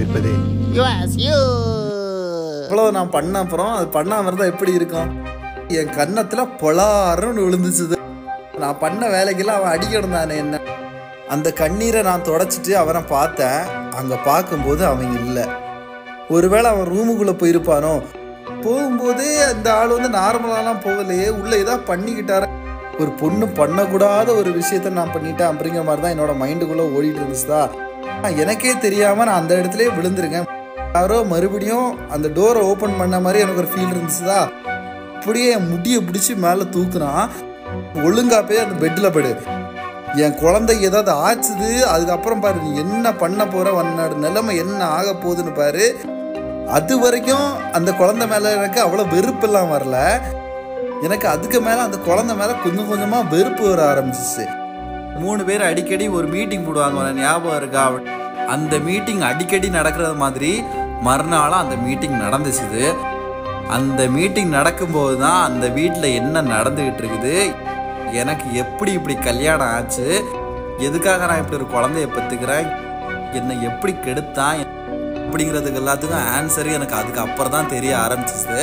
கொண்டிருப்பது. இவ்வளவு நான் பண்ண அப்புறம் அது பண்ணாம இருந்தா எப்படி இருக்கும்? என் கன்னத்துல பொலாருன்னு விழுந்துச்சுது. நான் பண்ண வேலைக்கெல்லாம் அவன் அடிக்கணும் தானே என்ன? அந்த கண்ணீரை நான் தொடச்சிட்டு அவனை பார்த்தேன். அங்க பார்க்கும்போது அவன் இல்லை. ஒருவேளை அவன் ரூமுக்குள்ள போயிருப்பானோ? போகும்போதே அந்த ஆள் வந்து நார்மலாலாம் போகலையே உள்ள ஏதாவது பண்ணிக்கிட்டாரு. ஒரு பொண்ணு பண்ணக்கூடாத ஒரு விஷயத்த நான் பண்ணிட்டேன் அப்படிங்கிற மாதிரி தான் என்னோட மைண்டுக்குள்ள ஓடிட்டு இருந்துச்சுதா. எனக்கே தெரியாம நான் அந்த இடத்துலயே விழுந்திருக்கேன். யாரோ மறுபடியும் அந்த டோரை ஓப்பன் பண்ண மாதிரி எனக்கு ஒரு ஃபீல் இருந்துச்சுதா? அப்படியே என் முடியை பிடிச்சி மேலே தூக்குனா ஒழுங்கா போய் அந்த பெட்டில் படு. என் குழந்தை ஏதாவது ஆச்சுது? அதுக்கப்புறம் பாரு நீ என்ன பண்ண போற? உன்னோட நிலைமை என்ன ஆக போகுதுன்னு பாரு. அது வரைக்கும் அந்த குழந்தை மேலே எனக்கு அவ்வளோ வெறுப்பெல்லாம் வரல. எனக்கு அதுக்கு மேலே அந்த குழந்தை மேலே கொஞ்சம் கொஞ்சமாக வெறுப்பு வர ஆரம்பிச்சிச்சு. மூணு பேர் அடிக்கடி ஒரு மீட்டிங் போடுவாங்க. ஞாபகம் இருக்கா? அந்த மீட்டிங் அடிக்கடி நடக்கிறது மாதிரி மறுநாளாக அந்த மீட்டிங் நடந்துச்சுது. அந்த மீட்டிங் நடக்கும்போது தான் அந்த வீட்டில் என்ன நடந்துக்கிட்டு இருக்குது? எனக்கு எப்படி இப்படி கல்யாணம் ஆச்சு? எதுக்காக நான் இப்படி ஒரு குழந்தைய பெற்றுக்கிறேன்? என்னை எப்படி கெடுத்தான்? அப்படிங்கிறதுக்கு எல்லாத்துக்கும் ஆன்சர் எனக்கு அதுக்கு அப்புறம் தான் தெரிய ஆரம்பிச்சிச்சு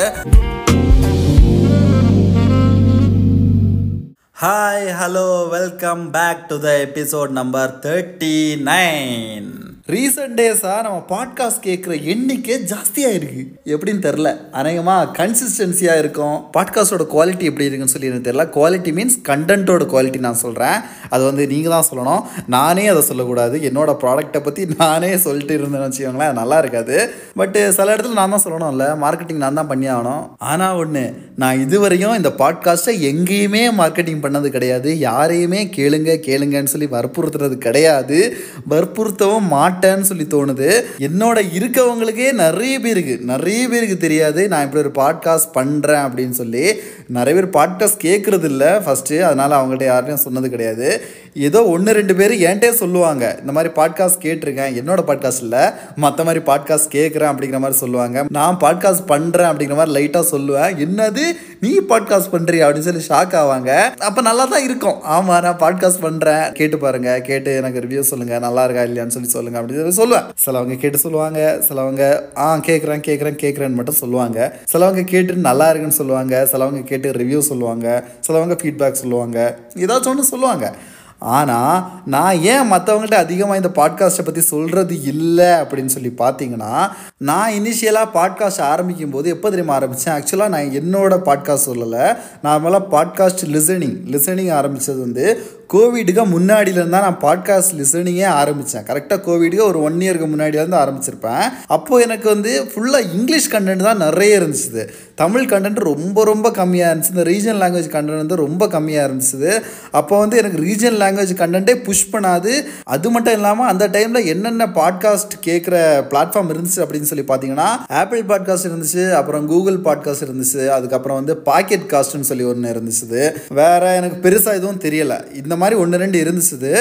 Hi, hello, welcome back to the episode number 39. Recent டேஸாக நம்ம பாட்காஸ்ட் கேட்குற எண்ணிக்கை ஜாஸ்தியாக இருக்கு எப்படின்னு தெரில அநேகமாக கன்சிஸ்டன்சியாக இருக்கும். பாட்காஸ்டோட குவாலிட்டி எப்படி இருக்குன்னு சொல்லி எனக்கு தெரில குவாலிட்டி மீன்ஸ் கண்டென்ட்டோட குவாலிட்டி நான் சொல்கிறேன் அது வந்து நீங்கள் தான் சொல்லணும். நானே அதை சொல்லக்கூடாது. என்னோட ப்ராடக்ட்டை பற்றி நானே சொல்லிட்டு இருந்தேன்னு வச்சுக்கோங்களேன். நல்லா இருக்காது. பட்டு சில இடத்துல நான் தான் சொல்லணும்ல. மார்க்கெட்டிங் நான் தான் பண்ணி ஆகணும். ஆனால் ஒன்று நான் இதுவரையும் இந்த பாட்காஸ்ட்டை எங்கேயுமே மார்க்கெட்டிங் பண்ணது கிடையாது. யாரையுமே கேளுங்க கேளுங்கன்னு சொல்லி வற்புறுத்துறது கிடையாது. வற்புறுத்தவும் மாட்டேன்னு சொல்லி தோணுது. என்னோட இருக்கவங்களுக்கே நிறைய பேருக்கு நிறைய பேருக்கு தெரியாது நான் இப்படி ஒரு பாட்காஸ்ட் பண்ணுறேன் அப்படின்னு சொல்லி நிறைய பேர் பாட்காஸ்ட் கேட்குறது இல்லை ஃபஸ்ட்டு அதனால் அவங்கள்ட்ட யார்ட்டையும் சொன்னது கிடையாது. ஏதோ ஒன்று ரெண்டு பேர் என்கிட்டே சொல்லுவாங்க. இந்த மாதிரி பாட்காஸ்ட் கேட்டிருக்கேன். என்னோட பாட்காஸ்ட் இல்லை. மற்ற மாதிரி பாட்காஸ்ட் கேட்குறேன் அப்படிங்கிற மாதிரி சொல்லுவாங்க. நான் பாட்காஸ்ட் பண்ணுறேன் அப்படிங்கிற மாதிரி லைட்டாக சொல்லுவேன். என்னது? நீ பாட்காஸ்ட் பண்ணுறியா அப்படின்னு சொல்லி ஷாக் ஆவாங்க. அப்போ நல்லா தான் இருக்கும். ஆமாம் நான் பாட்காஸ்ட் பண்ணுறேன் கேட்டு பாருங்க. கேட்டு எனக்கு ரிவ்யூ சொல்லுங்கள் நல்லா இருக்கா இல்லையான்னு சொல்லி சொல்லுங்கள் அப்படின்னு சொல்லி சொல்லுவேன். சிலவங்க கேட்டு சொல்லுவாங்க. சிலவங்க ஆ கேட்குறேன் கேட்குறேன் கேட்குறேன்னு மட்டும் சொல்லுவாங்க. சிலவங்க கேட்டு நல்லா இருக்குன்னு சொல்லுவாங்க. சிலவங்க கேட்டு ரிவ்யூ சொல்லுவாங்க. சிலவங்க ஃபீட்பேக் சொல்லுவாங்க. ஏதாச்சும் ஒன்று சொல்லுவாங்க. ஆனால் நான் ஏன் மற்றவங்கள்ட்ட அதிகமாக இந்த பாட்காஸ்ட்டை பற்றி சொல்கிறது இல்லை அப்படின்னு சொல்லி பார்த்தீங்கன்னா நான் இனிஷியலாக பாட்காஸ்ட் ஆரம்பிக்கும் போது எப்போ தெரியுமா ஆரம்பித்தேன் ஆக்சுவலாக நான் என்னோட பாட்காஸ்ட் சொல்லலை. நார்மலாக பாட்காஸ்ட் லிசனிங் லிசனிங் ஆரம்பித்தது வந்து கோவிடுக்கு முன்னாடியிலேருந்து தான் நான் பாட்காஸ்ட் லிசனிங்கே ஆரம்பித்தேன் கரெக்டாக கோவிடுக்கு ஒரு ஒன் இயருக்கு முன்னாடியிலேருந்து ஆரம்பிச்சிருப்பேன். அப்போது எனக்கு வந்து ஃபுல்லாக இங்கிலீஷ் கண்டென்ட் தான் நிறைய இருந்துச்சு. தமிழ் கண்டென்ட் ரொம்ப ரொம்ப கம்மியாக இருந்துச்சு. இந்த ரீஜனல் லாங்குவேஜ் கண்டென்ட் வந்து ரொம்ப கம்மியாக இருந்துச்சு. அப்போ வந்து எனக்கு ரீஜனல் லாங்குவேஜ் கண்டென்ட்டே புஷ் பண்ணாது. அது மட்டும் இல்லாமல் அந்த டைமில் என்னென்ன பாட்காஸ்ட் கேட்குற பிளாட்ஃபார்ம் இருந்துச்சு அப்படின்னு சொல்லி பார்த்தீங்கன்னா ஆப்பிள் பாட்காஸ்ட் இருந்துச்சு அப்புறம் கூகுள் பாட்காஸ்ட் இருந்துச்சு அதுக்கப்புறம் வந்து பாக்கெட் காஸ்ட்னு சொல்லி ஒன்று இருந்துச்சு. வேறு எனக்கு பெருசாக எதுவும் தெரியலை. இந்த மாதிரி ஒன்று ரெண்டு இருந்துச்சு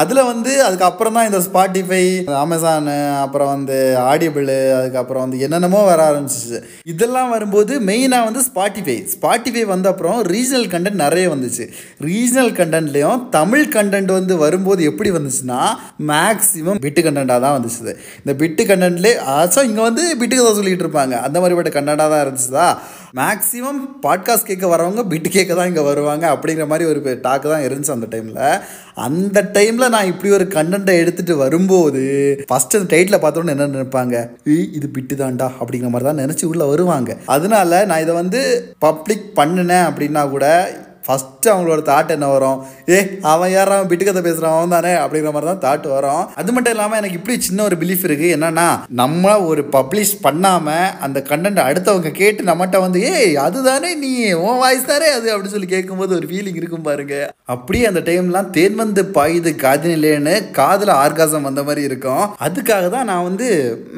அதில் வந்து அதுக்கப்புறம் தான் இந்த ஸ்பாட்டிஃபை அமேசானு அப்புறம் வந்து ஆடியபிளு அதுக்கப்புறம் வந்து என்னென்னமோ வர ஆரம்பிச்சிச்சு. இதெல்லாம் வரும்போது மெயினாக வந்து ஸ்பாட்டிஃபை ஸ்பாட்டிஃபை வந்த அப்புறம் ரீஜனல் கண்டென்ட் நிறைய வந்துச்சு. ரீஜனல் கண்டென்ட்லேயும் தமிழ் கண்டென்ட் வந்து வரும்போது எப்படி வந்துச்சுன்னா மேக்ஸிமம் பிட்டு கண்டென்ட்டாக தான் வந்துச்சு இந்த பிட்டு கண்டென்ட்லேயே ஆச்சும் இங்கே வந்து பிட்டுக்கு தான் சொல்லிகிட்டு இருப்பாங்க. அந்த மாதிரிப்பட்ட கண்டென்ட்டாக தான் இருந்துச்சுதா? மேக்ஸிமம் பாட்காஸ்ட் கேட்க வரவங்க பிட்டு கேட்க தான் இங்கே வருவாங்க அப்படிங்கிற மாதிரி ஒரு டாக்கு தான் இருந்துச்சு அந்த டைமில் அந்த டைமில் நான் இப்படி ஒரு கண்டென்ட்டை எடுத்துகிட்டு வரும்போது ஃபஸ்ட்டு அந்த டைட்டில் பார்த்தோன்னு என்ன நினைப்பாங்க? இது பிட்டு தான்டா அப்படிங்கிற மாதிரி தான் நினச்சி உள்ளே வருவாங்க. அதனால நான் இதை வந்து பப்ளிக் பண்ணினேன் அப்படின்னா கூட ஃபஸ்ட்டு அவங்களோட தாட் என்ன வரும்? ஏ அவன் யாரா அவன் பேசுகிறான் அவன் தானே? அப்படிங்கிற மாதிரி தான் தாட் வரும். அது மட்டும் இல்லாமல் எனக்கு இப்படி சின்ன ஒரு பிலீஃப் இருக்குது என்னன்னா நம்ம ஒரு பப்ளிஷ் பண்ணாமல் அந்த கண்டென்ட் அடுத்தவங்க கேட்டு நம்மகிட்ட வந்து ஏய் அதுதானே நீ? உன் வாய்ஸ் தானே அது? அப்படின்னு சொல்லி கேட்கும்போது ஒரு ஃபீலிங் இருக்கும் பாருங்க. அப்படியே அந்த டைம்லாம் தேன் வந்து பாயுது காதினிலேன்னு காதில் ஆர்காசம் வந்த மாதிரி இருக்கும். அதுக்காக தான் நான் வந்து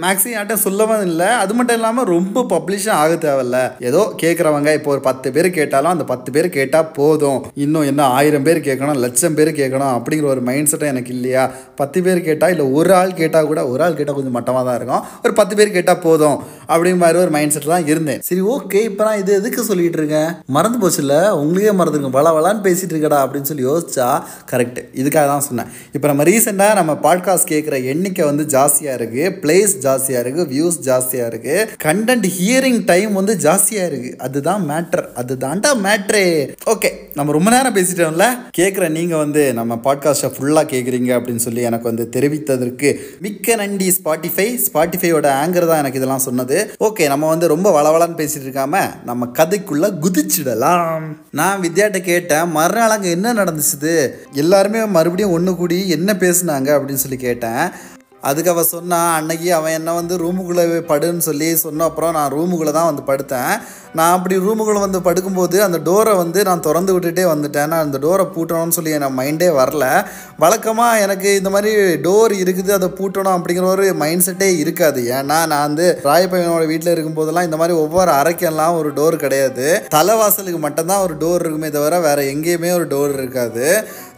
மேக்ஸிமம் யார்ட்டும் சொல்லவும் இல்லை. அது மட்டும் இல்லாமல் ரொம்ப பப்ளிஷும் ஆக தேவையில்ல. ஏதோ கேட்குறவங்க இப்போ ஒரு பத்து பேர் கேட்டாலும் அந்த பத்து பேர் கேட்டால் போதும். இன்னும் என்ன ஆயிரம் பேர் கேட்கணும் லட்சம் பேர் கேட்கணும் அப்படிங்கிற ஒரு மைண்ட் செட்டும் எனக்கு இல்லையா? பத்து பேர் கேட்டால் இல்லை ஒரு ஆள் கேட்டால் கூட ஒரு ஆள் கேட்டால் கொஞ்சம் மட்டமாக தான் இருக்கும். ஒரு பத்து பேர் கேட்டால் போதும் அப்படிங்கிற மாதிரி ஒரு மைண்ட் செட்டில் தான் இருந்தேன். சரி ஓகே இப்போ நான் இது எதுக்கு சொல்லிட்டு இருக்கேன்? மறந்து போச்சுல்ல உங்களுக்கே மறந்துருங்க வள வளான்னு பேசிட்டு இருக்கடா அப்படின்னு சொல்லி யோசிச்சா கரெக்ட் இதுக்காக தான் சொன்னேன். இப்போ நம்ம ரீசெண்டாக நம்ம பாட்காஸ்ட் கேட்குற எண்ணிக்கை வந்து ஜாஸ்தியாக இருக்குது பிளேஸ் ஜாஸ்தியாக இருக்குது வியூஸ் ஜாஸ்தியாக இருக்குது கண்டென்ட் ஹியரிங் டைம் வந்து ஜாஸ்தியாக இருக்குது அதுதான் மேட்டர் அதுதான்டா மேட்ரே ஓகே நம்ம ரொம்ப நேரம் பேசிட்டோம்ல. கேட்குற நீங்கள் வந்து நம்ம பாட்காஸ்ட்டை ஃபுல்லாக கேட்குறீங்க அப்படின்னு சொல்லி எனக்கு வந்து தெரிவித்ததற்கு மிக்க நன்றி. ஸ்பாட்டிஃபை ஸ்பாட்டிஃபையோட ஆங்கர் தான் எனக்கு இதெல்லாம் சொன்னது. ஓகே நம்ம வந்து ரொம்ப வளவளான்னு பேசிட்டு இருக்காம நம்ம கதைக்குள்ள குதிச்சிடலாம். நான் வித்யாட்ட கேட்டேன் மறுநாள் அங்கே என்ன நடந்துச்சுது? எல்லாருமே மறுபடியும் ஒன்று கூடி என்ன பேசுனாங்க அப்படின்னு சொல்லி கேட்டேன். அதுக்கு அவள் சொன்னா அன்னைக்கு அவன் என்ன வந்து ரூமுக்குள்ளே படுன்னு சொல்லி சொன்ன அப்புறம் நான் ரூமுக்குள்ளே தான் வந்து படுத்தேன். நான் அப்படி ரூமுக்குள்ளே வந்து படுக்கும்போது அந்த டோரை வந்து நான் திறந்து விட்டுட்டே வந்துட்டேன். நான் அந்த டோரை பூட்டணும்னு சொல்லி என் மைண்டே வரல. வழக்கமாக எனக்கு இந்த மாதிரி டோர் இருக்குது அதை பூட்டணும் அப்படிங்கிற ஒரு மைண்ட் செட்டே இருக்காது. ஏன்னா நான் வந்து ராயப்பையனோட வீட்டில் இருக்கும்போதெல்லாம் இந்த மாதிரி ஒவ்வொரு அரைக்கெல்லாம் ஒரு டோர் கிடையாது. தலைவாசலுக்கு மட்டும்தான் ஒரு டோர் இருக்குமே தவிர வேறு எங்கேயுமே ஒரு டோர் இருக்காது.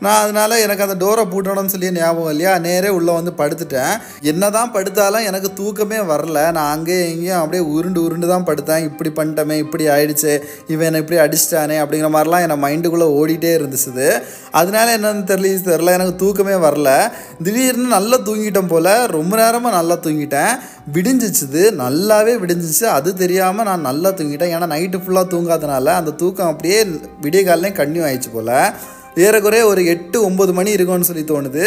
நான் அதனால் எனக்கு அந்த டோரை பூட்டணும்னு சொல்லி ஞாபகம் இல்லையா? நேரே உள்ளே வந்து படுத்துட்டேன். என்னதான் படுத்தாலும் எனக்கு தூக்கமே வரல. நான் அங்கேயும் எங்கேயும் அப்படியே உருண்டு உருண்டு தான் படுத்தேன். இப்படி பண்ணிட்டமே இப்படி ஆயிடுச்சு. இவன் என்னை இப்படி அடிச்சிட்டானே அப்படிங்கிற மாதிரிலாம் என் மைண்டுக்குள்ளே ஓடிட்டே இருந்துச்சு அதனால என்னன்னு தெரியல தெரில எனக்கு தூக்கமே வரல. திடீர்னு நல்லா தூங்கிட்டேன் போல் ரொம்ப நேரமாக நல்லா தூங்கிட்டேன். விடிஞ்சிச்சுது. நல்லாவே விடிஞ்சிச்சு. அது தெரியாமல் நான் நல்லா தூங்கிட்டேன். ஏன்னா நைட்டு ஃபுல்லாக தூங்காதனால அந்த தூக்கம் அப்படியே விடிய காலையும் கன்னியூ ஆயிடுச்சு போல். ஏறக்குறைய ஒரு எட்டு ஒம்பது மணி இருக்கும்னு சொல்லி தோணுது.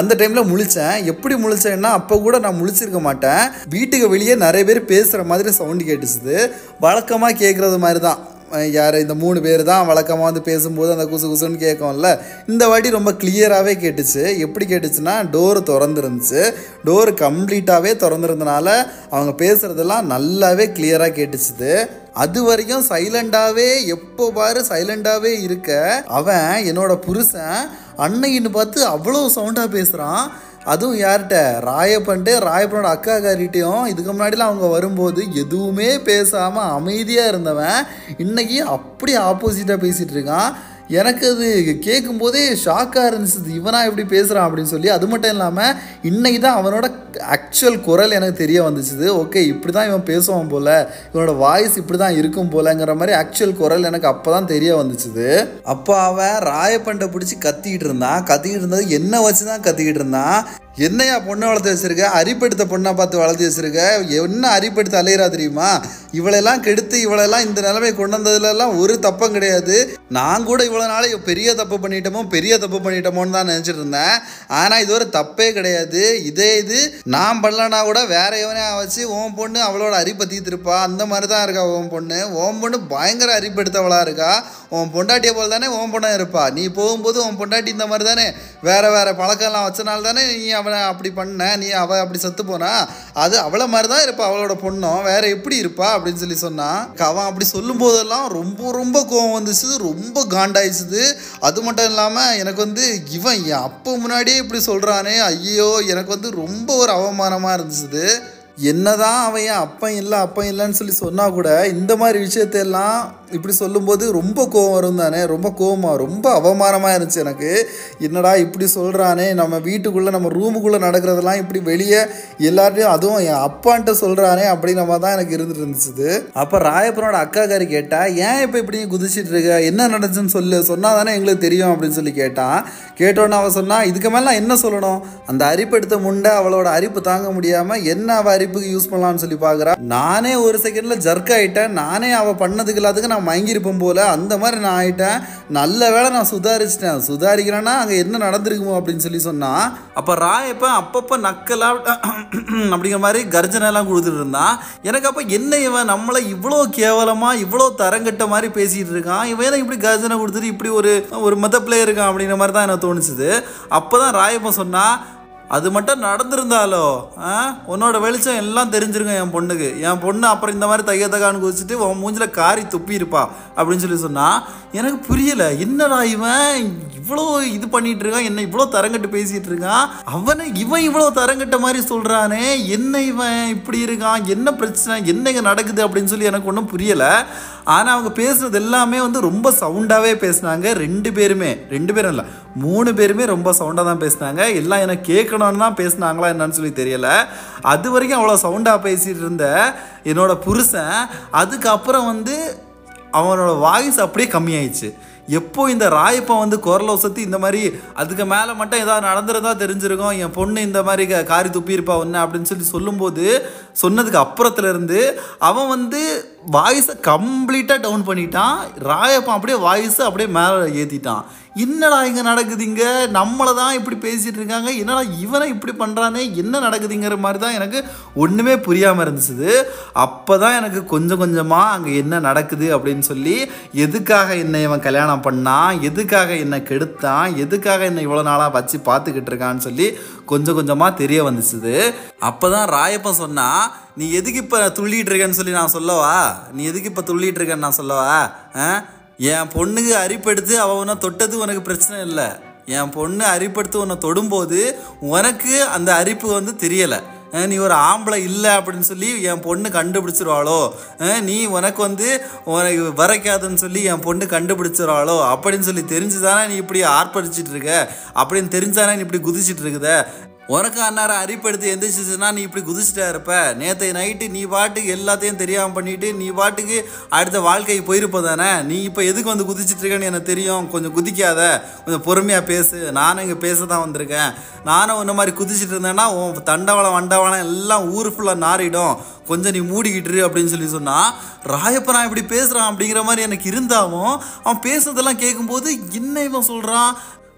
அந்த டைமில் முழிச்சேன். எப்படி முழிச்சேன்னா அப்போ கூட நான் முழிச்சிருக்க மாட்டேன். வீட்டுக்கு வெளியே நிறைய பேர் பேசுகிற மாதிரி சவுண்டு கேட்டுச்சுது. வழக்கமாக கேட்குறது மாதிரி தான் யார்? இந்த மூணு பேர் தான் வழக்கமாக வந்து பேசும்போது அந்த குசு குசுன்னு கேட்கும்ல. இந்த வாட்டி ரொம்ப கிளியராகவே கேட்டுச்சு. எப்படி கேட்டுச்சுன்னா டோர் திறந்துருந்துச்சு. டோர் கம்ப்ளீட்டாகவே திறந்துருந்தனால அவங்க பேசுகிறதெல்லாம் நல்லாவே கிளியராக கேட்டுச்சுது. அது வரைக்கும் சைலண்டாகவே எப்போ பாரு சைலண்டாகவே இருக்க. அவன் என்னோட புருஷன் அன்னைக்குன்னு பார்த்து அவ்வளோ சவுண்டாக பேசுகிறான் அதுவும் யார்கிட்ட? ராயப்பன்ட்டு ராயப்பனோட அக்கா காரிட்டையும் இதுக்கு முன்னாடிலாம் அவங்க வரும்போது எதுவுமே பேசாமல் அமைதியாக இருந்தவன் இன்றைக்கி அப்படி ஆப்போசிட்டாக பேசிகிட்டு இருக்கான். எனக்கு அது கேட்கும்போதே ஷாக்காக இருந்துச்சு. இவனா எப்படி பேசுகிறான் அப்படின்னு சொல்லி. அது மட்டும் இல்லாமல் இன்னைக்கு தான் அவனோட ஆக்சுவல் குரல் எனக்கு தெரிய வந்துச்சுது. ஓகே இப்படி தான் இவன் பேசுவான் போல். இவனோட வாய்ஸ் இப்படி தான் இருக்கும் போலங்கிற மாதிரி ஆக்சுவல் குரல் எனக்கு அப்போ தான் தெரிய வந்துச்சுது. அப்போ அவன் ராயப்பண்டை பிடிச்சி கத்திக்கிட்டு இருந்தான். கத்திக்கிட்டு இருந்தது என்ன வச்சு தான் கத்திக்கிட்டு இருந்தான். என்னையா பொண்ணை வளர்த்து வச்சிருக்க? அரிப்பெடுத்த பொண்ணை பார்த்து வளர்த்து வச்சிருக்க? என்ன அரிப்பெடுத்து அலையிறா தெரியுமா? இவளெல்லாம் கெடுத்து இவளெல்லாம் இந்த நிலைமை கொண்டு வந்ததுலலாம் ஒரு தப்பம் கிடையாது. நான் கூட இவ்வளோ நாள் பெரிய தப்பு பண்ணிட்டோமோ பெரிய தப்பு பண்ணிட்டோமோன்னு தான் நினச்சிட்டு இருந்தேன். ஆனால் இது ஒரு தப்பே கிடையாது. இதே இது நான் பண்ணலனா கூட வேற எவனே வச்சு உன் பொண்ணு அவளோட அரிப்பை தீர்த்திருப்பா? அந்த மாதிரி தான் இருக்கா உன் பொண்ணு? ஓம் பொண்ணு பயங்கர அரிப்பெடுத்தவளாக இருக்கா? உன் பொண்டாட்டியை போல் தானே ஓம் பொண்ணாக இருப்பா? நீ போகும்போது உன் பொண்டாட்டி இந்த மாதிரி தானே வேறு வேறு பழக்கம்லாம் வச்சனால தானே நீ அவனை அப்படி பண்ண நீ அவள் அப்படி செத்து போனா அது அவளை மாதிரி தான் இருப்பா அவளோட பொண்ணும். வேற எப்படி இருப்பா அப்படின்னு சொல்லி சொன்னான் அவன் அப்படி சொல்லும் போதெல்லாம் ரொம்ப ரொம்ப கோவம் வந்துச்சு. ரொம்ப காண்டாயிடுச்சுது. அது மட்டும் இல்லாமல் எனக்கு வந்து இவன் என் அப்போ முன்னாடியே இப்படி சொல்கிறானே ஐயோ எனக்கு வந்து ரொம்ப ஒரு அவமானமாக இருந்துச்சு என்னதான் அவன் அப்பன் இல்லை அப்பன் இல்லைன்னு சொல்லி சொன்னால் கூட இந்த மாதிரி விஷயத்தையெல்லாம் இப்படி சொல்லும்போது ரொம்ப கோவம் வரும் தானே? ரொம்ப கோவமாக ரொம்ப அவமானமாக இருந்துச்சு எனக்கு. என்னடா இப்படி சொல்கிறானே நம்ம வீட்டுக்குள்ளே நம்ம ரூமுக்குள்ளே நடக்கிறதெல்லாம் இப்படி வெளியே எல்லார்ட்டையும் அதுவும் என் அப்பான்ட்ட சொல்கிறானே அப்படிங்கிற மாதிரி தான் எனக்கு இருந்துட்டு இருந்துச்சு. அப்போ ராயப்பனோட அக்காக்காரி கேட்டால் ஏன் இப்போ இப்படி குதிச்சிட்டு இருக்க? என்ன நடந்துச்சுன்னு சொல்லு. சொன்னால் தானே எங்களுக்கு தெரியும் அப்படின்னு சொல்லி கேட்டான் கேட்டோன்னே அவள் சொன்னால் இதுக்கு மேலே நான் என்ன சொல்லணும்? அந்த அரிப்பு எடுத்த முண்டை அவளோட அரிப்பு தாங்க முடியாமல் என்ன அவள் அரிப்புக்கு யூஸ் பண்ணலாம்னு சொல்லி பார்க்குறா நானே ஒரு செகண்டில் ஜர்க் ஆகிட்டேன் நானே அவள் பண்ணதுக்கு எல்லாத்துக்கும் நான் மயங்கியிருப்பேன் போல் அந்த மாதிரி நான் ஆயிட்டேன். நல்ல வேளை நான் சுதாரிச்சிட்டேன். சுதாரிக்கிறேன்னா அங்கே என்ன நடந்திருக்குமோ அப்படின்னு சொல்லி சொன்னால் அப்போ ராயப்ப அப்பப்போ நக்கலாக அப்படிங்கிற மாதிரி கர்ஜனை எல்லாம் கொடுத்துட்டு இருந்தான் எனக்கு அப்போ என்ன இவன் நம்மளை இவ்வளோ கேவலமாக இவ்வளோ தரங்கட்ட மாதிரி பேசிகிட்டு இருக்கான்? இவன் எனக்கு இப்படி கர்ஜனை கொடுத்துட்டு இப்படி ஒரு ஒரு மதப்பில் இருக்கான் அப்படிங்கிற மாதிரி தான் எனக்கு தோணுச்சுது. அப்போ தான் ராயப்பன் சொன்னால் அது மட்டும் நடந்திருந்தாலோ ஆ? உன்னோட வெளிச்சம் எல்லாம் தெரிஞ்சிருக்கும் என் பொண்ணுக்கு. என் பொண்ணு அப்புறம் இந்த மாதிரி தைய தகான்னு குதிச்சுட்டு உன் மூஞ்சில் காரி துப்பி இருப்பா அப்படின்னு சொல்லி சொன்னால் எனக்கு புரியலை. என்னடா இவன்? இவ்வளோ இது பண்ணிட்டு இருக்கான் என்ன இவ்வளோ தரங்கட்டு பேசிட்டு இருக்கான். அவனை இவன் இவ்வளோ தரங்கட்ட மாதிரி சொல்றானே என்ன இவன் இப்படி இருக்கான் என்ன பிரச்சனை என்ன இங்கே நடக்குது அப்படின்னு சொல்லி எனக்கு ஒன்றும் புரியலை. ஆனால் அவங்க பேசுனது எல்லாமே வந்து ரொம்ப சவுண்டாகவே பேசினாங்க. ரெண்டு பேருமே ரெண்டு பேரும் இல்லை மூணு பேருமே ரொம்ப சவுண்டாக தான் பேசினாங்க. எல்லாம் எனக்கு கேட்கணும்னு தான் பேசினாங்களா என்னன்னு சொல்லி தெரியலை. அது வரைக்கும் அவ்வளோ சவுண்டாக பேசிகிட்டு இருந்த என்னோட புருஷன் அதுக்கப்புறம் வந்து அவனோட வாய்ஸ் அப்படியே கம்மியாயிடுச்சு. எப்போ இந்த ராயப்பன் வந்து குரலை சுற்றி இந்த மாதிரி அதுக்கு மேலே மட்டும் ஏதாவது நடந்துருந்தா தெரிஞ்சிருக்கும் என் பொண்ணு இந்த மாதிரி க- காரி துப்பியிருப்பா ஒன்று அப்படின்னு சொல்லி சொல்லும்போது சொன்னதுக்கு அப்புறத்துலேருந்து அவன் வந்து வாய்ஸை கம்ப்ளீட்டாக டவுன் பண்ணிட்டான். ராயப்பன் அப்படியே வாய்ஸை அப்படியே மேலே ஏற்றிட்டான் என்னடா இங்கே நடக்குது இங்கே நம்மளை தான் இப்படி பேசிகிட்டு இருக்காங்க. என்னடா இவனை இப்படி பண்ணுறானே என்ன நடக்குதுங்கிற மாதிரி தான் எனக்கு ஒன்றுமே புரியாமல் இருந்துச்சு அப்போ தான் எனக்கு கொஞ்சம் கொஞ்சமாக அங்கே என்ன நடக்குது அப்படின்னு சொல்லி எதுக்காக என்னை இவன் கல்யாணம் பண்ணான்? எதுக்காக என்னை கெடுத்தான்? எதுக்காக என்னை இவ்வளோ நாளாக வச்சு பார்த்துக்கிட்டு இருக்கான்னு சொல்லி கொஞ்சம் கொஞ்சமாக தெரிய வந்துச்சுது. அப்போ தான் ராயப்பன் சொன்னால் நீ எதுக்கு இப்போ துள்ளிகிட்டு இருக்கேன்னு சொல்லி நான் சொல்லவா? நீ எதுக்கு இப்போ துள்ளிகிட்டு இருக்கேன்னு நான் சொல்லவா? ஆ? என் பொண்ணுக்கு அரிப்படுத்து அவள் உன்னை தொட்டது உனக்கு பிரச்சனை இல்லை. என் பொண்ணு அரிப்படுத்து உன்னை தொடும்போது உனக்கு அந்த அரிப்பு வந்து தெரியலை. நீ ஒரு ஆம்பளை இல்லை அப்படின்னு சொல்லி என் பொண்ணு கண்டுபிடிச்சிருவாளோ? நீ உனக்கு வந்து உனக்கு வரைக்காதுன்னு சொல்லி என் பொண்ணு கண்டுபிடிச்சிருவாளோ? அப்படின்னு சொல்லி தெரிஞ்சுதானே நீ இப்படி ஆர்ப்பரிச்சிட்டு இருக்க? அப்படின்னு தெரிஞ்சானே நீ இப்படி குதிச்சிட்டு இருக்குத? உனக்கு அந்நேரம் அரிப்படுத்து எந்திரிச்சிச்சுன்னா நீ இப்படி குதிச்சுட்டா இருப்ப. நேற்று நைட்டு நீ பாட்டுக்கு எல்லாத்தையும் தெரியாமல் பண்ணிட்டு நீ பாட்டுக்கு அடுத்த வாழ்க்கைக்கு போயிருப்ப தானே? நீ இப்போ எதுக்கு வந்து குதிச்சுட்டு இருக்கேன்னு எனக்கு தெரியும். கொஞ்சம் குதிக்காத. கொஞ்சம் பொறுமையாக பேசு. நானும் இங்கே பேச தான் வந்திருக்கேன். நானும் இந்த மாதிரி குதிச்சிட்டு இருந்தேன்னா உன் தண்டவளம் வண்டவளம் எல்லாம் ஊர் ஃபுல்லாக நாறிடும். கொஞ்சம் நீ மூடிக்கிட்டுரு அப்படின்னு சொல்லி சொன்னா ராயப்ப நான் இப்படி பேசுகிறான் அப்படிங்கிற மாதிரி எனக்கு இருந்தாலும் அவன் பேசுறதெல்லாம் கேட்கும்போது என்ன இவன் சொல்கிறான்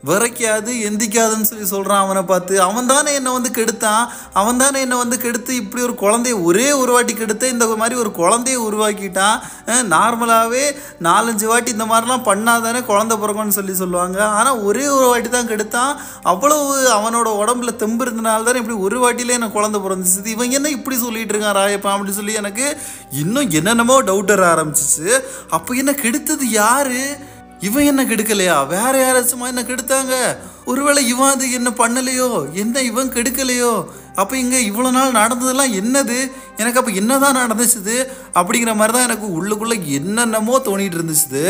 விரைக்காது எந்திக்காதுன்னு சொல்லி சொல்கிறான் அவனை பார்த்து. அவன் தானே என்னை வந்து கெடுத்தான். அவன் தானே என்னை வந்து கெடுத்து இப்படி ஒரு குழந்தைய ஒரே ஒரு வாட்டி கெடுத்து இந்த மாதிரி ஒரு குழந்தைய உருவாக்கிட்டான். நார்மலாகவே நாலஞ்சு வாட்டி இந்த மாதிரிலாம் பண்ணாதானே குழந்தை பிறக்கும்னு சொல்லி சொல்லுவாங்க. ஆனால் ஒரே ஒரு வாட்டி தான் கெடுத்தான். அவ்வளவு அவனோட உடம்புல தெம்பு இருந்தனால தானே இப்படி ஒரு வாட்டிலே எனக்கு குழந்தை பிறந்துச்சு. இவன் என்ன இப்படி சொல்லிட்டு இருக்கான் ராயப்பா அப்படின்னு சொல்லி எனக்கு இன்னும் என்னென்னமோ டவுட் வர ஆரம்பிச்சிச்சு. அப்போ என்ன கெடுத்தது யாரு? இவன் என்ன கெடுக்கலையா? வேற யாராச்சும் என்ன கெடுத்தாங்க? ஒருவேளை இவன் அது என்ன பண்ணலையோ? என்ன இவன் கெடுக்கலையோ? அப்போ இங்கே இவ்வளோ நாள் நடந்ததெல்லாம் என்னது? எனக்கு அப்போ என்னதான் நடந்துச்சுது? அப்படிங்கிற மாதிரி தான் எனக்கு உள்ளுக்குள்ளே என்னென்னமோ தோணிட்டு இருந்துச்சுது.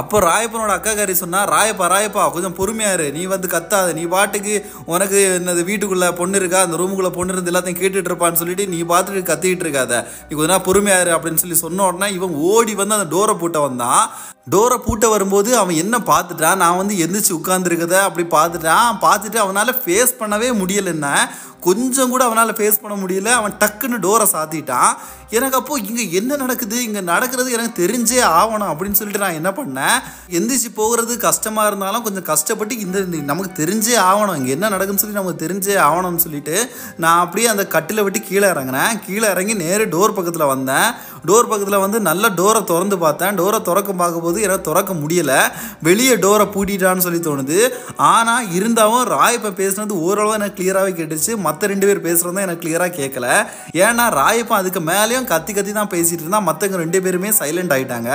அப்போ ராயப்பனோட அக்காக்காரி சொன்னா ராயப்பா ராயப்பா கொஞ்சம் பொறுமையாரு நீ வந்து கத்தாத. நீ பாட்டுக்கு உனக்கு என்னது வீட்டுக்குள்ள பொண்ணு இருக்கா? அந்த ரூமுக்குள்ள பொண்ணு இருந்து எல்லாத்தையும் கேட்டுட்டு இருப்பான்னு சொல்லிட்டு நீ பாத்துட்டு கத்திட்டு இருக்காத. நீ கொஞ்ச நேரம் அப்படின்னு சொல்லி சொன்ன உடனே இவன் ஓடி வந்து அந்த டோரை பூட்ட வந்தான். டோரை பூட்ட வரும்போது அவன் என்ன பார்த்துட்டான்? நான் வந்து எந்திரிச்சு உட்காந்துருக்கத அப்படி பார்த்துட்டான். பார்த்துட்டு அவனால ஃபேஸ் பண்ணவே முடியல என்ன? கொஞ்சம் கூட அவனால் ஃபேஸ் பண்ண முடியல. அவன் டக்குன்னு டோரை சாத்திட்டான். எனக்கு அப்போது இங்கே என்ன நடக்குது? இங்கே நடக்கிறது எனக்கு தெரிஞ்சே ஆகணும் அப்படின்னு சொல்லிட்டு நான் என்ன பண்ணேன்? எந்திரிச்சு போகிறது கஷ்டமாக இருந்தாலும் கொஞ்சம் கஷ்டப்பட்டு இந்த நமக்கு தெரிஞ்சே ஆகணும். இங்கே என்ன நடக்குதுன்னு சொல்லி நமக்கு தெரிஞ்சே ஆகணும்னு சொல்லிட்டு நான் அப்படியே அந்த கட்டில் விட்டு கீழே இறங்கினேன். கீழே இறங்கி நேரு டோர் பக்கத்தில் வந்தேன். டோர் பக்கத்தில் வந்து நல்ல டோரை திறந்து பார்த்தேன். டோரை திறக்க பார்க்கும்போது எனக்கு திறக்க முடியலை. வெளியே டோரை பூட்டிட்டான்னு சொல்லி தோணுது. ஆனால் இருந்தாலும் இப்போ பேசுனது ஓரளவு எனக்கு கிளியராகவே கேட்டுச்சு. மற்ற மற்ற ரெண்டு பேர் பேசுகிறது எனக்கு கிளியராக கேட்கல ஏன்னா ராயப்பா அதுக்கு மேலேயும் கத்தி கத்தி தான் பேசிகிட்டு இருந்தால் மற்றவங்க ரெண்டு பேருமே சைலண்ட் ஆகிட்டாங்க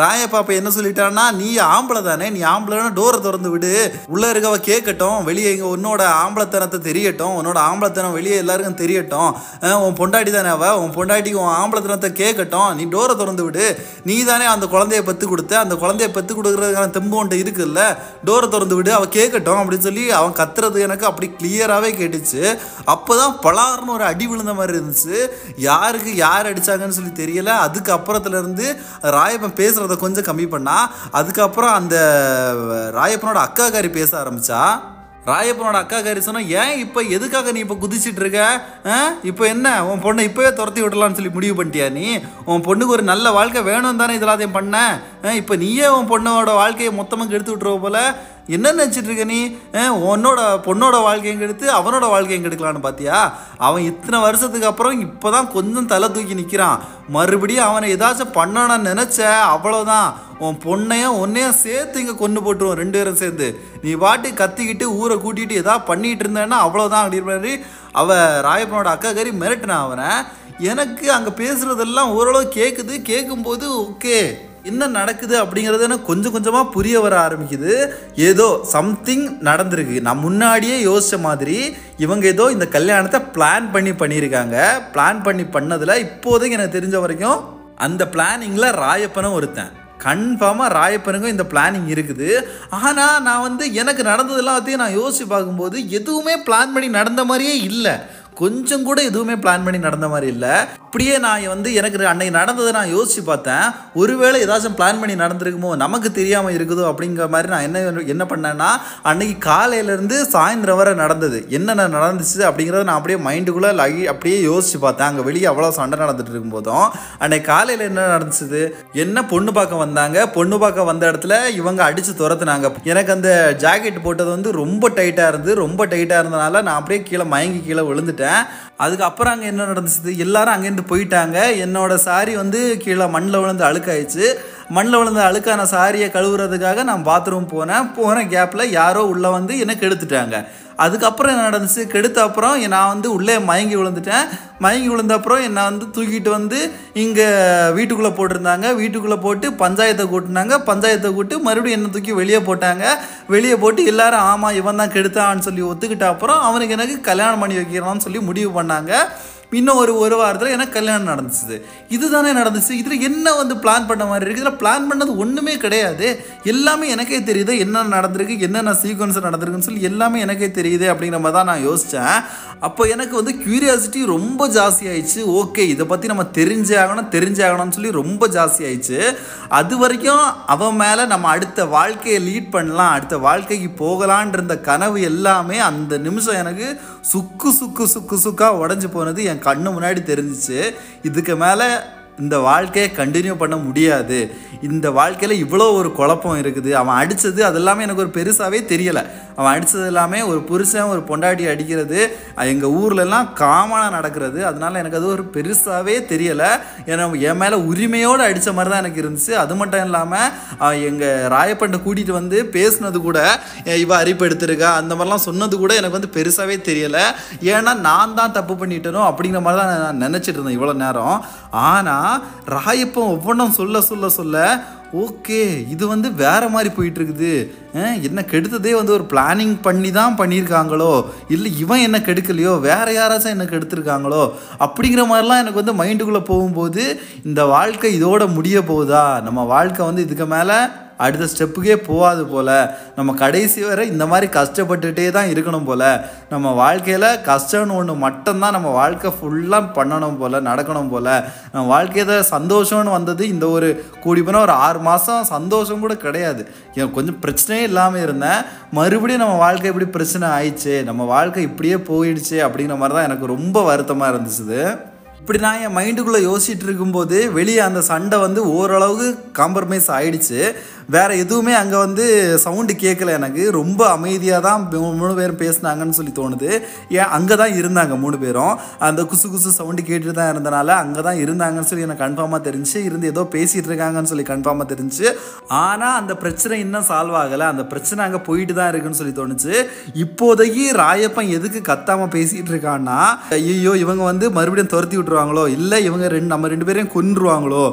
ராயப்பா அப்போ என்ன சொல்லிட்டான்னா நீ ஆம்பளை தானே நீ ஆம்பளைனா டோரை திறந்து விடு. உள்ளே இருக்கவ கேட்கட்டும் வெளியே இங்கே உன்னோட ஆம்பளைத்தனத்தை தெரியட்டும் உன்னோட ஆம்பளைத்தனம் வெளியே எல்லாருக்கும் தெரியட்டும். உன் பொண்டாட்டி தானே அவ உன் பொண்டாட்டிக்கு உன் ஆம்பளைத்தனத்தை கேட்கட்டும் நீ டோரை திறந்து விடு. நீ தானே அந்த குழந்தைய பத்து கொடுத்த அந்த குழந்தைய பெத்து கொடுக்குறதுக்கான தெம்பு உன்ட்ட இருக்குல்ல டோரை திறந்து விடு அவள் கேட்கட்டும் அப்படின்னு சொல்லி அவன் கத்துறது எனக்கு அப்படி கிளியராகவே கேட்டுச்சு. அப்போ தான் பலார்னு ஒரு அடி விழுந்த மாதிரி இருந்துச்சு. யாருக்கு யார் அடித்தாங்கன்னு சொல்லி தெரியல. அதுக்கு ராயப்பன் பேசுகிறத கொஞ்சம் கம்மி பண்ணா. அதுக்கப்புறம் அந்த ராயப்பனோட அக்காக்காரி பேச ஆரம்பித்தா ராயப்பனோட அக்காக்காரி சொன்னால் ஏன் இப்போ எதுக்காக நீ இப்போ குதிச்சிட்டு இருக்க? ஆ? இப்போ என்ன? உன் பொண்ணை இப்போவே துரத்தி விடலாம்னு சொல்லி முடிவு பண்ணிட்டியா நீ? உன் பொண்ணுக்கு ஒரு நல்ல வாழ்க்கை வேணும் தானே இதெல்லாத்தையும் பண்ண? ஆ, இப்போ நீயே உன் பொண்ணோட வாழ்க்கையை மொத்தமாக கெடுத்து விட்டுருவ போல. என்ன நினச்சிட்டு இருக்க நீ? உன்னோட பொண்ணோட வாழ்க்கையும் கெடுத்து அவனோட வாழ்க்கையும் கெடுக்கலான்னு பார்த்தியா அவன் இத்தனை வருஷத்துக்கு அப்புறம் இப்போ தான் கொஞ்சம் தலை தூக்கி நிற்கிறான் மறுபடியும் அவனை ஏதாச்சும் பண்ணணும்னு நினச்ச அவ்வளோதான் உன் பொண்ணையும் உன்னையும் சேர்த்து இங்கே கொண்டு போட்டுருவோம் ரெண்டு பேரும் சேர்ந்து. நீ பாட்டு கத்திக்கிட்டு ஊரை கூட்டிகிட்டு ஏதாவது பண்ணிகிட்டு இருந்தேன்னா அவ்வளோதான் அப்படின்ற மாதிரி அவள் ராயப்பனோட அக்கா கறி மிரட்டினான் அவனை. எனக்கு அங்கே பேசுகிறதெல்லாம் ஓரளவு கேட்குது கேட்கும்போது ஓகே. என்ன நடக்குது அப்படிங்கிறது எனக்கு கொஞ்சம் கொஞ்சமாக புரிய வர ஆரம்பிக்குது. ஏதோ சம்திங் நடந்திருக்கு. நான் முன்னாடியே யோசித்த மாதிரி இவங்க ஏதோ இந்த கல்யாணத்தை பிளான் பண்ணி பண்ணியிருக்காங்க. பிளான் பண்ணி பண்ணதில் இப்போதைக்கு எனக்கு தெரிஞ்ச வரைக்கும் அந்த பிளானிங்கில் ராயப்பனும் ஒருத்தன். கன்ஃபார்மாக ராயப்பனுக்கும் இந்த பிளானிங் இருக்குது. ஆனால் நான் வந்து எனக்கு நடந்ததெல்லாம் எல்லாத்தையும் நான் யோசித்து பார்க்கும்போது எதுவுமே பிளான் பண்ணி நடந்த மாதிரியே இல்லை. கொஞ்சம் கூட எதுவுமே பிளான் பண்ணி நடந்த மாதிரி இல்லை. அப்படியே நான் வந்து எனக்கு அன்னைக்கு நடந்ததை நான் யோசிச்சு பார்த்தேன். ஒருவேளை ஏதாச்சும் பிளான் பண்ணி நடந்திருக்குமோ நமக்கு தெரியாமல் இருக்குதோ அப்படிங்கிற மாதிரி நான் என்ன என்ன பண்ணேன்னா அன்னைக்கு காலையிலேருந்து சாயந்தரம் வரை நடந்தது. என்னென்ன நடந்துச்சு அப்படிங்கிறத நான் அப்படியே மைண்டுக்குள்ளே லை அப்படியே யோசிச்சு பார்த்தேன். அங்கே வெளியே அவ்வளோ சண்டை நடந்துட்டு இருக்கும்போதும் அன்னைக்கு காலையில் என்ன நடந்துச்சு என்ன பொண்ணு பார்க்க வந்தாங்க? பொண்ணு பார்க்க வந்த இடத்துல இவங்க அடித்து துரத்துனாங்க. எனக்கு அந்த ஜாக்கெட் போட்டது வந்து ரொம்ப டைட்டாக இருந்து ரொம்ப டைட்டாக இருந்தனால நான் அப்படியே கீழே மயங்கி கீழே விழுந்துட்டேன். அதுக்கப்புறம் அங்கே என்ன நடந்துச்சு? எல்லாரும் அங்கேருந்து போயிட்டாங்க. என்னோட சாரி வந்து கீழே மண்ணில் விழுந்து அழுக்காயிடுச்சு. மண்ணில் விழுந்த அழுக்கான சாரியை கழுவுறதுக்காக நான் பாத்ரூம் போனேன். போன கேப்பில் யாரோ உள்ளே வந்து என்னை கெடுத்துட்டாங்க. அதுக்கப்புறம் என்ன நடந்துச்சு? கெடுத்த அப்புறம் நான் வந்து உள்ளே மயங்கி விழுந்துட்டேன். மயங்கி விழுந்த அப்புறம் என்னை வந்து தூக்கிட்டு வந்து இங்கே வீட்டுக்குள்ளே போட்டிருந்தாங்க. வீட்டுக்குள்ளே போட்டு பஞ்சாயத்தை கூட்டினாங்க. பஞ்சாயத்தை கூட்டு மறுபடியும் என்னை தூக்கி வெளியே போட்டாங்க. வெளியே போட்டு எல்லாரும் ஆமாம் இவன் தான் கெடுத்தான்னு சொல்லி ஒத்துக்கிட்ட அப்புறம் அவனுக்கு எனக்கு கல்யாணம் பண்ணி வைக்கிறான்னு சொல்லி முடிவு பண்ணாங்க. இன்னும் ஒரு ஒரு வாரத்தில் எனக்கு கல்யாணம் நடந்துச்சு. இதுதானே நடந்துச்சு. இதில் என்ன வந்து பிளான் பண்ண மாதிரி இருக்குது இதில் பிளான் பண்ணது ஒன்றுமே கிடையாது. எல்லாமே எனக்கே தெரியுது. என்ன நடந்திருக்கு? என்னென்ன சீக்வன்ஸ் நடந்திருக்குன்னு சொல்லி எல்லாமே எனக்கே தெரியுது அப்படிங்கிற மாதிரி தான் நான் யோசித்தேன் அப்போ எனக்கு வந்து க்யூரியாசிட்டி ரொம்ப ஜாஸ்தி ஆயிடுச்சு. ஓகே இதை பற்றி நம்ம தெரிஞ்சே ஆகணும் தெரிஞ்சே ஆகணும்னு சொல்லி ரொம்ப ஜாஸ்தி ஆயிடுச்சு. அது வரைக்கும் அவன் மேலே நம்ம அடுத்த வாழ்க்கையை லீட் பண்ணலாம் அடுத்த வாழ்க்கைக்கு போகலான் இருந்த கனவு எல்லாமே அந்த நிமிஷம் எனக்கு சுக்கு சுக்கு சுக்கு சுக்காக உடஞ்சி போனது என் கண்ணு முன்னாடி தெரிஞ்சிச்சு. இதுக்கு மேலே இந்த வாழ்க்கையை கண்டினியூ பண்ண முடியாது. இந்த வாழ்க்கையில் இவ்வளோ ஒரு குழப்பம் இருக்குது. அவன் அடித்தது அது எல்லாமே எனக்கு ஒரு பெருசாகவே தெரியலை. அவன் அடித்தது எல்லாமே ஒரு புருஷன் ஒரு பொண்டாட்டி அடிக்கிறது எங்கள் ஊர்லெல்லாம் காமனாக நடக்கிறது. அதனால எனக்கு அது ஒரு பெருசாகவே தெரியலை. ஏன்னா என் மேலே உரிமையோடு அடித்த மாதிரி தான் எனக்கு இருந்துச்சு. அது மட்டும் இல்லாமல் எங்கள் ராயப்பண்டை கூட்டிகிட்டு வந்து பேசுனது கூட "ஏய், இவ அரிப்பு எடுத்திருக்கா? அந்த மாதிரிலாம் சொன்னது கூட எனக்கு வந்து பெருசாகவே தெரியலை. ஏன்னா நான் தான் தப்பு பண்ணிட்டனும் அப்படிங்கிற மாதிரி தான் நான் நினச்சிட்டு இருந்தேன் இவ்வளோ நேரம். ஆனால் ராயப்பன் ஒவ்வொன்றும் சொல்ல சொல்ல சொல்ல ஓகே இது வந்து வேற மாதிரி போயிட்டுருக்குது. என்ன கெடுத்ததே வந்து ஒரு பிளானிங் பண்ணி தான் பண்ணியிருக்காங்களோ? இல்லை இவன் என்ன கெடுக்கலையோ? வேறு யாராச்சும் என்ன கெடுத்திருக்காங்களோ? அப்படிங்கிற மாதிரிலாம் எனக்கு வந்து மைண்டுக்குள்ளே போகும்போது இந்த வாழ்க்கை இதோட முடிய போகுதா? நம்ம வாழ்க்கை வந்து இதுக்கு மேலே அடுத்த ஸ்டெப்புக்கே போகாது போல். நம்ம கடைசி வரை இந்த மாதிரி கஷ்டப்பட்டுகிட்டே தான் இருக்கணும் போல். நம்ம வாழ்க்கையில் கஷ்டம்னு ஒன்று மட்டும்தான் நம்ம வாழ்க்கை ஃபுல்லாக பண்ணணும் போல் நடக்கணும் போல். நம்ம வாழ்க்கையில் சந்தோஷம்னு வந்தது இந்த ஒரு கூடி போனால் ஒரு ஆறு மாதம் சந்தோஷம் கூட கிடையாது. எனக்கு கொஞ்சம் பிரச்சனையே இல்லாமல் இருந்தேன். மறுபடியும் நம்ம வாழ்க்கை இப்படி பிரச்சனை ஆயிடுச்சு. நம்ம வாழ்க்கை இப்படியே போயிடுச்சு அப்படிங்கிற மாதிரி தான் எனக்கு ரொம்ப வருத்தமாக இருந்துச்சு இப்படி நான் என் மைண்டுக்குள்ளே யோசிச்சுட்டு இருக்கும்போது வெளியே அந்த சண்டை வந்து ஓரளவுக்கு காம்ப்ரமைஸ் ஆயிடுச்சு. வேறு எதுவுமே அங்கே வந்து சவுண்டு கேட்கல எனக்கு. ரொம்ப அமைதியாக தான் மூணு பேரும் பேசுனாங்கன்னு சொல்லி தோணுது. ஏன் அங்கே தான் இருந்தாங்க மூணு பேரும். அந்த குசு குசு சவுண்டு கேட்டுட்டு தான் இருந்தனால அங்கே தான் இருந்தாங்கன்னு சொல்லி எனக்கு கன்ஃபார்மாக தெரிஞ்சு இருந்து ஏதோ பேசிகிட்டு இருக்காங்கன்னு சொல்லி கன்ஃபார்மாக தெரிஞ்சு. ஆனால் அந்த பிரச்சனை இன்னும் சால்வ் ஆகலை. அந்த பிரச்சனை அங்கே போயிட்டு தான் இருக்குன்னு சொல்லி தோணுச்சு. இப்போதைக்கு ராயப்பன் எதுக்கு கத்தாமல் பேசிகிட்டு இருக்கான்னா ஐயோ இவங்க வந்து மறுபடியும் துரத்தி விட்டுருவாங்களோ? இல்லை இவங்க ரெண்டு நம்ம ரெண்டு பேரையும் கொன்றுவாங்களோ?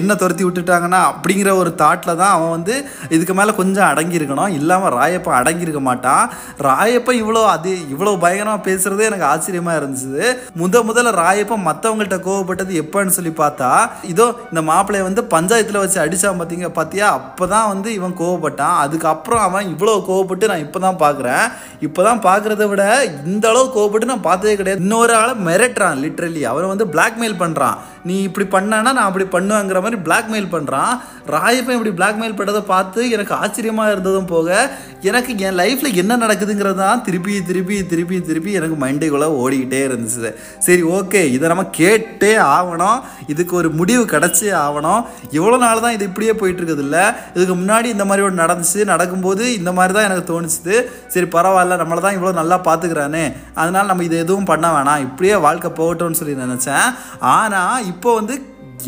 என்ன துரத்தி விட்டுட்டாங்கன்னா அப்படிங்கிற ஒரு தாட்டில் தான் அவன் வந்து இதுக்கு மேலே கொஞ்சம் அடங்கியிருக்கணும். இல்லாமல் ராயப்பா அடங்கியிருக்க மாட்டான் ராயப்பா இவ்வளோ அது இவ்வளோ பயங்கரமாக பேசுகிறதே எனக்கு ஆச்சரியமாக இருந்துச்சு. முத முதல்ல ராயப்பன் மற்றவங்கள்ட்ட கோவப்பட்டது எப்போன்னு சொல்லி பார்த்தா இதோ இந்த மாப்பிள்ளைய வந்து பஞ்சாயத்தில் வச்சு அடித்தான் பார்த்தீங்க பார்த்தியா அப்போ தான் வந்து இவன் கோவப்பட்டான். அதுக்கப்புறம் அவன் இவ்வளோ கோவப்பட்டு நான் இப்போ தான் பார்க்குறேன் இப்போ தான் பார்க்குறத விட இந்த அளவு கோவப்பட்டு நான் பார்த்ததே கிடையாது. இன்னொரு ஆளை மிரட்டுறான் லிட்ரலி அவரை வந்து பிளாக்மெயில் பண்ணுறான் நீ இப்படி பண்ணனா நான் அப்படி பண்ணுவேங்கிற மாதிரி பிளாக்மெயில் பண்ணுறான் ராயப்பன் இப்படி பிளாக்மெயில் பண்ணதை பார்த்து எனக்கு ஆச்சரியமாக இருந்ததும் போக எனக்கு என் லைஃப்பில் என்ன நடக்குதுங்கிறது தான் திருப்பி திருப்பி திருப்பி திருப்பி எனக்கு மைண்டுக்குள்ளே ஓடிக்கிட்டே இருந்துச்சு. சரி ஓகே இதை நம்ம கேட்டே ஆகணும். இதுக்கு ஒரு முடிவு கிடச்சே ஆகணும். இவ்வளோ நாள் தான் இது இப்படியே போயிட்டுருக்குது இல்லை இதுக்கு முன்னாடி இந்த மாதிரி ஒன்று நடந்துச்சு நடக்கும்போது இந்த மாதிரி தான் எனக்கு தோணுச்சுது. சரி பரவாயில்ல நம்மளை தான் இவ்வளோ நல்லா பார்த்துக்கிறானே அதனால் நம்ம இது எதுவும் பண்ண வேணாம். இப்படியே வாழ்க்கை போகட்டும்னு சொல்லி நினச்சேன். ஆனால் இப்போ வந்து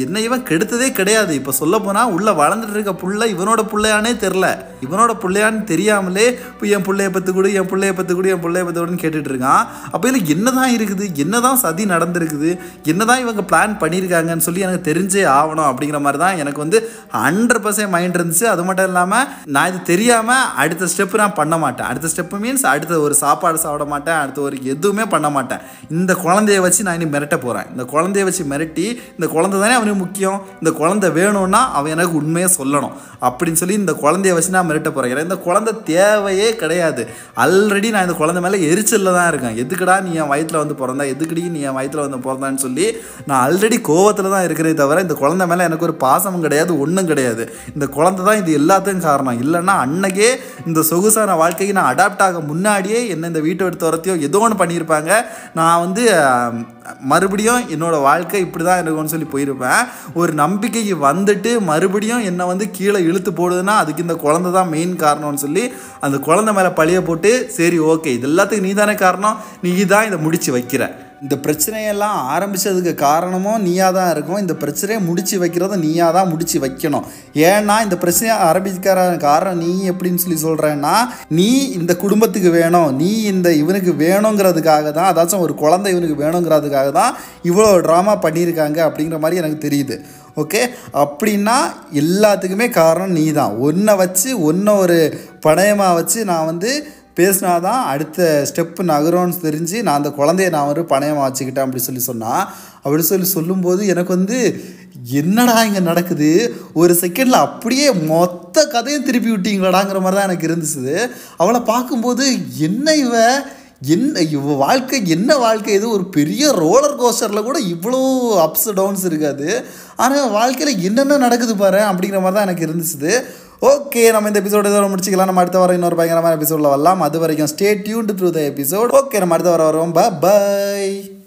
என்ன இவன் கெடுத்ததே கிடையாது. இப்போ சொல்ல போனால் உள்ளே வளர்ந்துட்டு இருக்க புள்ள இவனோட பிள்ளையானே தெரில இவனோட பிள்ளையான்னு தெரியாமலே இப்போ என் பிள்ளைய பத்து கொடு என் பிள்ளைய பத்து கொடு என் பிள்ளைய பத்து கூடன்னு கேட்டுட்டு இருக்கான் அப்போ இதில் என்னதான் இருக்குது? என்ன தான் சதி நடந்திருக்குது? என்னதான் இவங்க பிளான் பண்ணியிருக்காங்கன்னு சொல்லி எனக்கு தெரிஞ்சே ஆகணும் அப்படிங்கிற மாதிரி தான் எனக்கு வந்து ஹண்ட்ரட் பர்சன்ட் மைண்ட் இருந்துச்சு. அது மட்டும் இல்லாமல் நான் இது தெரியாமல் அடுத்த ஸ்டெப்பு நான் பண்ண மாட்டேன். அடுத்த ஸ்டெப்பு மீன்ஸ் அடுத்த ஒரு சாப்பாடு சாப்பிட மாட்டேன். அடுத்த ஒரு எதுவுமே பண்ண மாட்டேன். இந்த குழந்தைய வச்சு நான் இனி மிரட்ட போகிறேன் இந்த குழந்தைய வச்சு மிரட்டி இந்த குழந்தை தானே அவனுக்கு முக்கியம். இந்த குழந்தை வேணும்னா அவன் எனக்கு உண்மையை சொல்லணும். அப்படின்னு சொல்லி இந்த குழந்தைய வச்சு நான் மிரட்ட போகிறேன் இந்த குழந்தை தேவையே கிடையாது. ஆல்ரெடி நான் இந்த குழந்தை மேலே எரிச்சலில் தான் இருக்கேன். எதுக்குடா நீ என் வயிற்றில் வந்து பிறந்தா? எதுக்குடி நீ என் வயிற்றில் வந்து பிறந்தான்னு சொல்லி நான் ஆல்ரெடி கோவத்தில் தான் இருக்கிறதே தவிர இந்த குழந்தை மேலே எனக்கு ஒரு பாசமும் கிடையாது ஒன்றும் கிடையாது. இந்த குழந்தை தான் இது எல்லாத்துக்கும் காரணம். இல்லைன்னா அன்னைக்கே இந்த சொகுசான வாழ்க்கைக்கு நான் அடாப்ட் ஆக முன்னாடியே என்ன இந்த வீட்டை எடுத்து வரத்தையோ ஏதோ ஒன்று பண்ணியிருப்பாங்க. நான் வந்து மறுபடியும் என்னோடய வாழ்க்கை இப்படி தான் இருக்கும்னு சொல்லி போயிருப்பேன். ஒரு நம்பிக்கைக்கு வந்துட்டு மறுபடியும் என்னை வந்து கீழே இழுத்து போடுதுன்னா அதுக்கு இந்த குழந்தை தான் மெயின் காரணம்னு சொல்லி அந்த குழந்தை மேலே பழிய போட்டு சரி ஓகே இது எல்லாத்துக்கும் நீ தானே காரணம் நீ தான் இதை முடிச்சு வைக்கிற. இந்த பிரச்சனையெல்லாம் ஆரம்பித்ததுக்கு காரணமும் நீயாக தான் இருக்கும் இந்த பிரச்சனையை முடித்து வைக்கிறத நீயாக தான் முடித்து வைக்கணும். ஏன்னா இந்த பிரச்சனையை ஆரம்பிக்கிற காரணம் நீ எப்படின்னு சொல்லி சொல்கிறேன்னா நீ இந்த குடும்பத்துக்கு வேணும். நீ இந்த இவனுக்கு வேணுங்கிறதுக்காக தான் அதாச்சும் ஒரு குழந்தை இவனுக்கு வேணுங்கிறதுக்காக தான் இவ்வளோ ட்ராமா பண்ணியிருக்காங்க அப்படிங்கிற மாதிரி எனக்கு தெரியுது. ஓகே அப்படின்னா எல்லாத்துக்குமே காரணம் நீ தான் ஒன்றை வச்சு ஒன்றை ஒரு பணயமாக வச்சு நான் வந்து பேசினா தான் அடுத்த ஸ்டெப்பு நகரும்னு தெரிஞ்சு நான் அந்த குழந்தைய நான் ஒரு பணையமாக வச்சுக்கிட்டேன் அப்படி சொல்லி சொன்னால் அப்படி சொல்லி சொல்லும்போது எனக்கு வந்து என்னடா இங்கே நடக்குது? ஒரு செகண்டில் அப்படியே மொத்த கதையும் திருப்பி விட்டீங்களாடாங்கிற மாதிரி தான் எனக்கு இருந்துச்சு அவளை பார்க்கும்போது என்ன இவ? என்ன இவ வாழ்க்கை என்ன வாழ்க்கை? இது ஒரு பெரிய ரோலர் கோஸ்டரில் கூட இவ்வளோ அப்ஸ் டவுன்ஸ் இருக்காது. ஆனால் வாழ்க்கையில் என்னென்ன நடக்குது பாரு? அப்படிங்கிற மாதிரி தான் எனக்கு இருந்துச்சு ஓகே நம்ம இந்த எபிசோட இதோட முடிச்சிக்கலாம். நம்ம அடுத்த வாரம் இன்னொரு பயங்கரமான எபிசோடில் வரலாம். அது வரைக்கும் stay tuned through the episode okay நம்ம அடுத்த வாரம் வரோம் பை